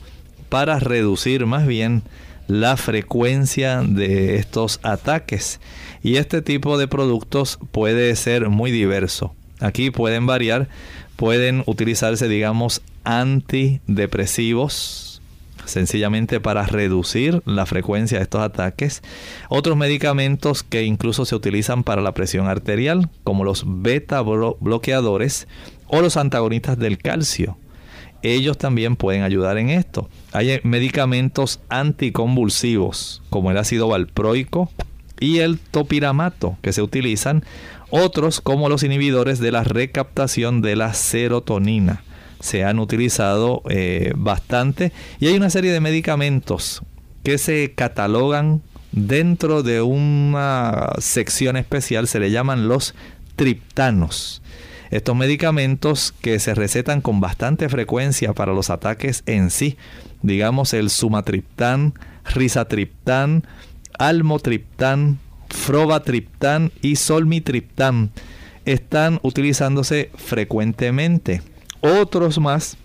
A: para reducir más bien la frecuencia de estos ataques. Y este tipo de productos puede ser muy diverso. Aquí pueden variar, pueden utilizarse, digamos, antidepresivos, sencillamente para reducir la frecuencia de estos ataques. Otros medicamentos que incluso se utilizan para la presión arterial, como los beta bloqueadores o los antagonistas del calcio. Ellos también pueden ayudar en esto. Hay medicamentos anticonvulsivos, como el ácido valproico, y el topiramato que se utilizan, otros como los inhibidores de la recaptación de la serotonina. Se han utilizado eh, bastante y hay una serie de medicamentos que se catalogan dentro de una sección especial, se le llaman los triptanos. Estos medicamentos que se recetan con bastante frecuencia para los ataques en sí, digamos el sumatriptán, risatriptán, almotriptán, frobatriptán y solmitriptán están utilizándose frecuentemente. Otros más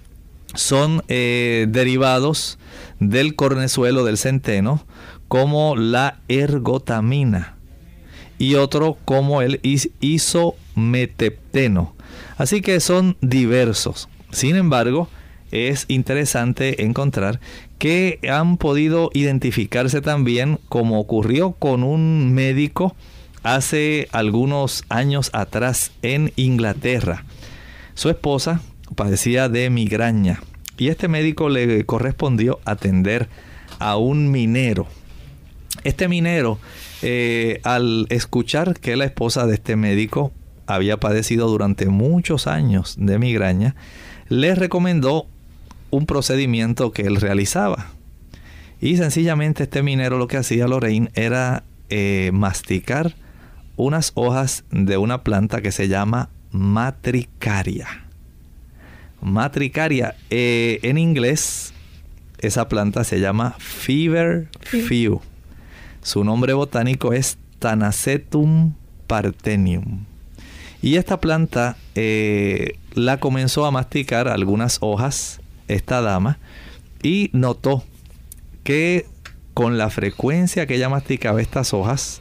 A: son eh, derivados del cornezuelo del centeno, como la ergotamina y otro como el isometepteno. Así que son diversos. Sin embargo, es interesante encontrar que han podido identificarse también como ocurrió con un médico hace algunos años atrás en Inglaterra. Su esposa padecía de migraña y este médico le correspondió atender a un minero. Este minero, eh, al escuchar que la esposa de este médico había padecido durante muchos años de migraña, le recomendó un procedimiento que él realizaba. Y sencillamente este minero lo que hacía Lorraine era eh, masticar unas hojas de una planta que se llama matricaria. Matricaria, eh, en inglés, esa planta se llama Fever Few. Su nombre botánico es Tanacetum partenium. Y esta planta eh, la comenzó a masticar algunas hojas esta dama y notó que con la frecuencia que ella masticaba estas hojas,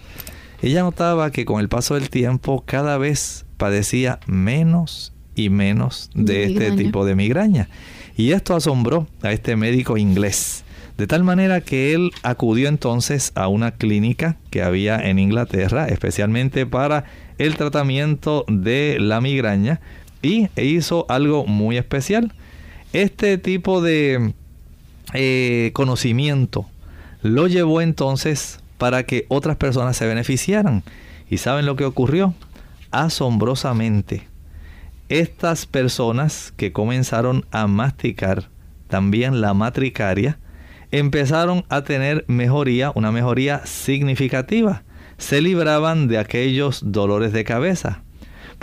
A: ella notaba que con el paso del tiempo cada vez padecía menos y menos de este tipo de migraña. Y esto asombró a este médico inglés. De tal manera que él acudió entonces a una clínica que había en Inglaterra, especialmente para el tratamiento de la migraña, y hizo algo muy especial. Este tipo de eh, conocimiento lo llevó entonces para que otras personas se beneficiaran. ¿Y saben lo que ocurrió? Asombrosamente, estas personas que comenzaron a masticar también la matricaria, empezaron a tener mejoría, una mejoría significativa. Se libraban de aquellos dolores de cabeza.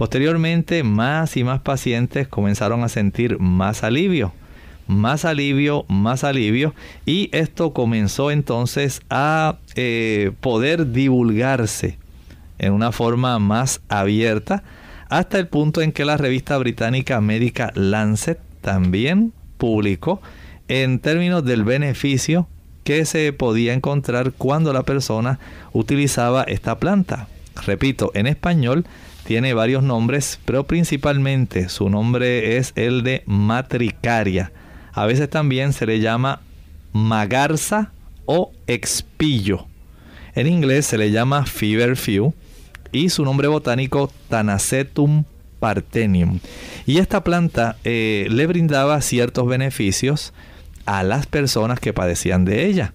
A: Posteriormente, más y más pacientes comenzaron a sentir más alivio, más alivio, más alivio, y esto comenzó entonces a eh, poder divulgarse en una forma más abierta, hasta el punto en que la revista británica médica Lancet también publicó en términos del beneficio que se podía encontrar cuando la persona utilizaba esta planta. Repito, en español tiene varios nombres, pero principalmente su nombre es el de matricaria. A veces también se le llama magarza o expillo. En inglés se le llama feverfew y su nombre botánico Tanacetum partenium. Y esta planta eh, le brindaba ciertos beneficios a las personas que padecían de ella.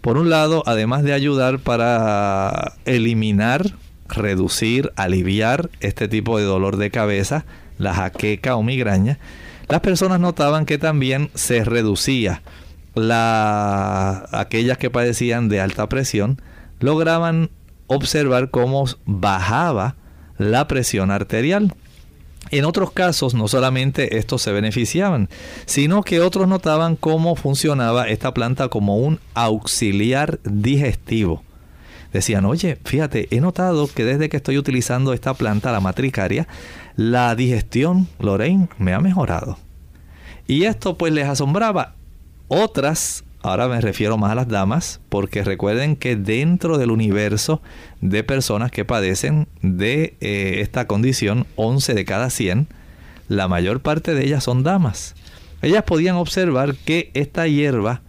A: Por un lado, además de ayudar para eliminar, reducir, aliviar este tipo de dolor de cabeza, la jaqueca o migraña, las personas notaban que también se reducía la, aquellas que padecían de alta presión, lograban observar cómo bajaba la presión arterial. En otros casos, no solamente estos se beneficiaban, sino que otros notaban cómo funcionaba esta planta como un auxiliar digestivo. Decían, oye, fíjate, he notado que desde que estoy utilizando esta planta, la matricaria, la digestión, Lorraine, me ha mejorado. Y esto pues les asombraba. Otras Ahora me refiero más a las damas, porque recuerden que dentro del universo de personas que padecen de eh, esta condición, 11 de cada 100, la mayor parte de ellas son damas. Ellas podían observar que esta hierba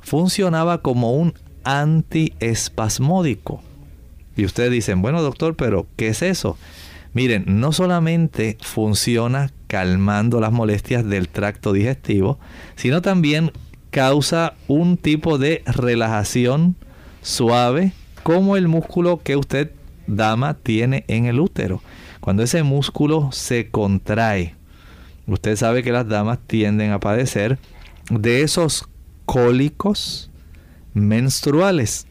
A: funcionaba como un antiespasmódico. Y ustedes dicen, bueno doctor, pero ¿qué es eso? Miren, no solamente funciona calmando las molestias del tracto digestivo, sino también causa un tipo de relajación suave como el músculo que usted, dama, tiene en el útero. Cuando ese músculo se contrae, usted sabe que las damas tienden a padecer de esos cólicos menstruales.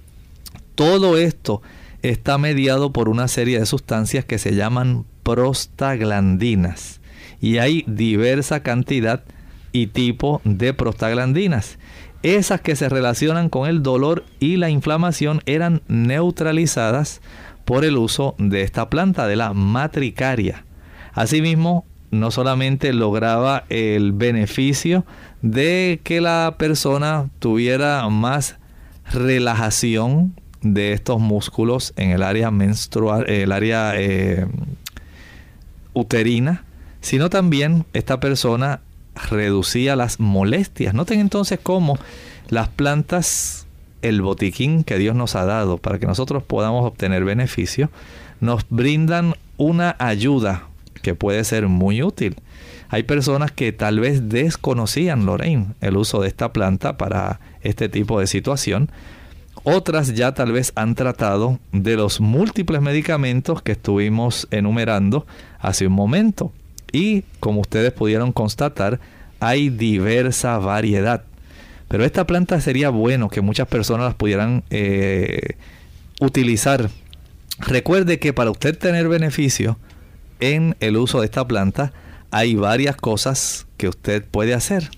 A: Todo esto está mediado por una serie de sustancias que se llaman prostaglandinas. Y hay diversa cantidad y tipo de prostaglandinas. Esas que se relacionan con el dolor y la inflamación eran neutralizadas por el uso de esta planta, de la matricaria. Asimismo, no solamente lograba el beneficio de que la persona tuviera más relajación de estos músculos en el área menstrual, el área eh, uterina, sino también esta persona reducía las molestias. Noten entonces cómo las plantas, el botiquín que Dios nos ha dado para que nosotros podamos obtener beneficio, nos brindan una ayuda que puede ser muy útil. Hay personas que tal vez desconocían, Lorraine, el uso de esta planta para este tipo de situación. Otras ya tal vez han tratado de los múltiples medicamentos que estuvimos enumerando hace un momento. Y como ustedes pudieron constatar, hay diversa variedad. Pero esta planta sería bueno que muchas personas las pudieran eh, utilizar. Recuerde que para usted tener beneficio en el uso de esta planta, hay varias cosas que usted puede hacer.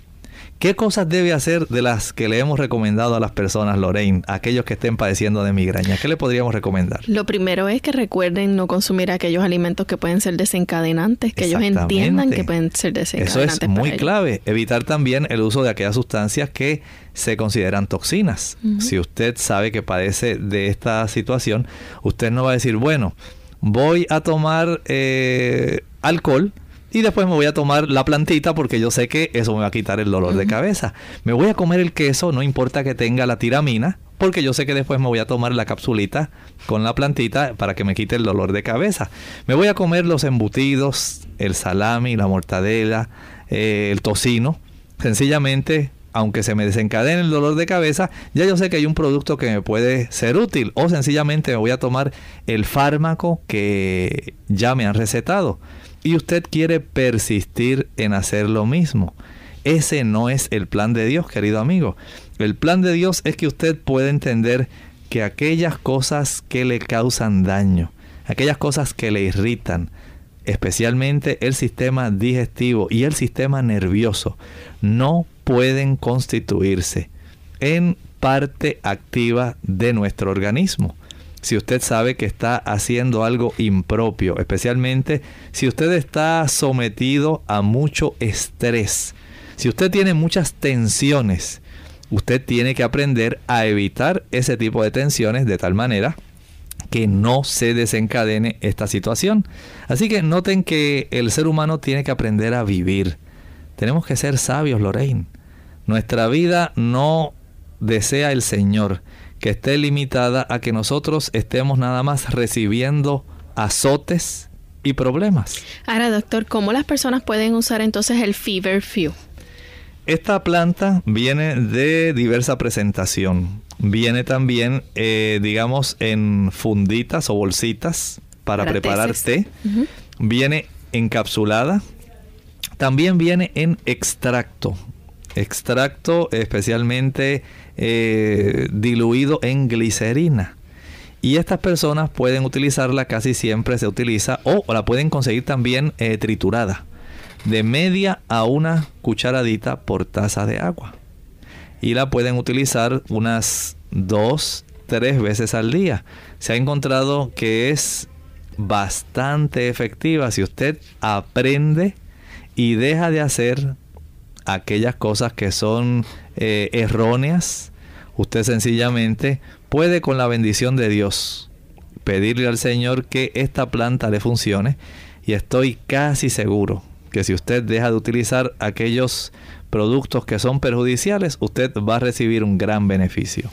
A: ¿Qué cosas debe hacer de las que le hemos recomendado a las personas, Lorraine, aquellos que estén padeciendo de migraña? ¿Qué le podríamos recomendar?
B: Lo primero es que recuerden no consumir aquellos alimentos que pueden ser desencadenantes, que ellos entiendan que pueden ser desencadenantes.
A: Eso es muy clave. Evitar también el uso de aquellas sustancias que se consideran toxinas. Si usted sabe que padece de esta situación, usted no va a decir, bueno, voy a tomar eh, alcohol y después me voy a tomar la plantita porque yo sé que eso me va a quitar el dolor de cabeza. Me voy a comer el queso, no importa que tenga la tiramina, porque yo sé que después me voy a tomar la capsulita con la plantita para que me quite el dolor de cabeza. Me voy a comer los embutidos, el salami, la mortadela, eh, el tocino. Sencillamente, aunque se me desencadene el dolor de cabeza, ya yo sé que hay un producto que me puede ser útil. O sencillamente me voy a tomar el fármaco que ya me han recetado y usted quiere persistir en hacer lo mismo. Ese no es el plan de Dios, querido amigo. El plan de Dios es que usted pueda entender que aquellas cosas que le causan daño, aquellas cosas que le irritan, especialmente el sistema digestivo y el sistema nervioso, no pueden constituirse en parte activa de nuestro organismo si usted sabe que está haciendo algo impropio, especialmente si usted está sometido a mucho estrés, si usted tiene muchas tensiones, usted tiene que aprender a evitar ese tipo de tensiones de tal manera que no se desencadene esta situación. Así que noten que el ser humano tiene que aprender a vivir. Tenemos que ser sabios, Lorraine. Nuestra vida no desea el Señor que esté limitada a que nosotros estemos nada más recibiendo azotes y problemas.
B: Ahora, doctor, ¿cómo las personas pueden usar entonces el Fever Few?
A: Esta planta viene de diversa presentación. Viene también, eh, digamos, en funditas o bolsitas para, preparar té. Viene encapsulada. También viene en extracto. Extracto especialmente eh, diluido en glicerina. Y estas personas pueden utilizarla, casi siempre se utiliza, o la pueden conseguir también eh, triturada, de media a una cucharadita por taza de agua. Y la pueden utilizar unas dos, tres veces al día. Se ha encontrado que es bastante efectiva si usted aprende y deja de hacer aquellas cosas que son eh, erróneas, usted sencillamente puede con la bendición de Dios pedirle al Señor que esta planta le funcione y estoy casi seguro que si usted deja de utilizar aquellos productos que son perjudiciales, usted va a recibir un gran beneficio.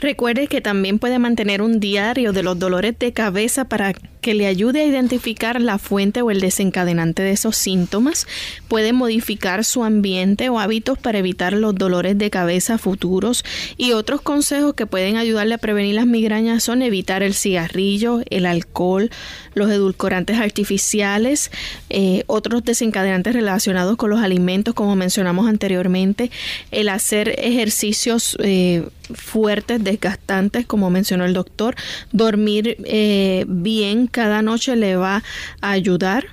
B: Recuerde que también puede mantener un diario de los dolores de cabeza para que le ayude a identificar la fuente o el desencadenante de esos síntomas. Puede modificar su ambiente o hábitos para evitar los dolores de cabeza futuros. Y otros consejos que pueden ayudarle a prevenir las migrañas son evitar el cigarrillo, el alcohol, los edulcorantes artificiales, eh, otros desencadenantes relacionados con los alimentos, como mencionamos anteriormente, el hacer ejercicios eh, fuertes, desgastantes, como mencionó el doctor. Dormir eh, bien cada noche le va a ayudar.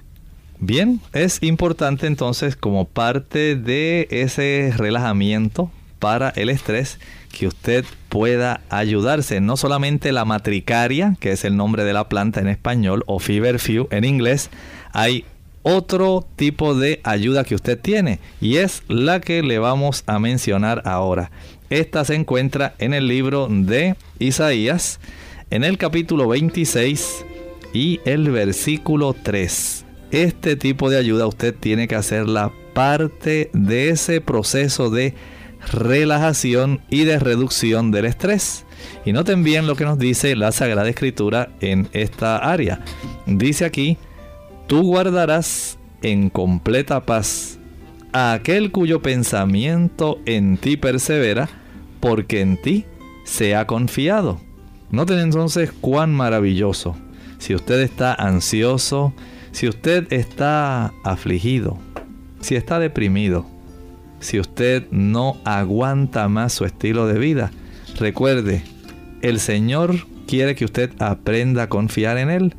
A: Bien, es importante entonces como parte de ese relajamiento para el estrés que usted pueda ayudarse. No solamente la matricaria, que es el nombre de la planta en español, o feverfew en inglés, hay otro tipo de ayuda que usted tiene y es la que le vamos a mencionar ahora. Esta se encuentra en el libro de Isaías, en el capítulo 26 y el versículo 3. Este tipo de ayuda usted tiene que hacerla parte de ese proceso de relajación y de reducción del estrés. Y noten bien lo que nos dice la Sagrada Escritura en esta área. Dice aquí, tú guardarás en completa paz a aquel cuyo pensamiento en ti persevera, porque en ti se ha confiado. Noten entonces cuán maravilloso. Si usted está ansioso, si usted está afligido, si está deprimido, si usted no aguanta más su estilo de vida, recuerde, el Señor quiere que usted aprenda a confiar en Él.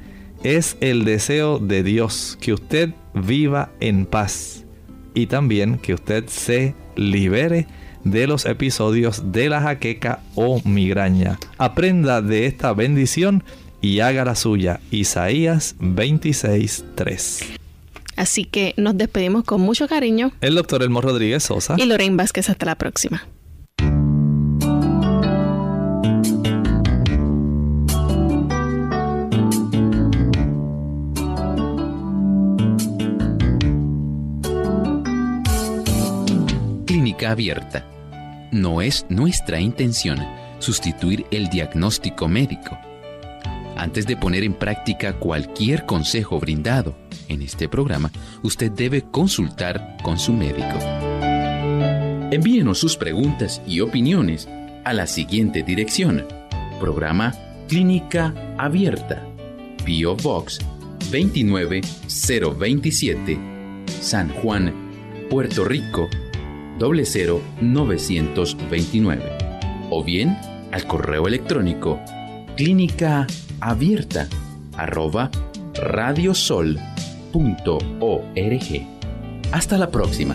A: Es el deseo de Dios que usted viva en paz y también que usted se libere de los episodios de la jaqueca o migraña. Aprenda de esta bendición y haga la suya. Isaías 26:3.
B: Así que nos despedimos con mucho cariño.
A: El doctor Elmo Rodríguez Sosa.
B: Y Lorraine Vázquez. Hasta la próxima.
G: Abierta. No es nuestra intención sustituir el diagnóstico médico. Antes de poner en práctica cualquier consejo brindado en este programa, usted debe consultar con su médico. Envíenos sus preguntas y opiniones a la siguiente dirección. Programa Clínica Abierta. Bio Box 29027. San Juan, Puerto Rico 00929. O bien al correo electrónico clínica abierta arroba radiosol.org. Hasta la próxima.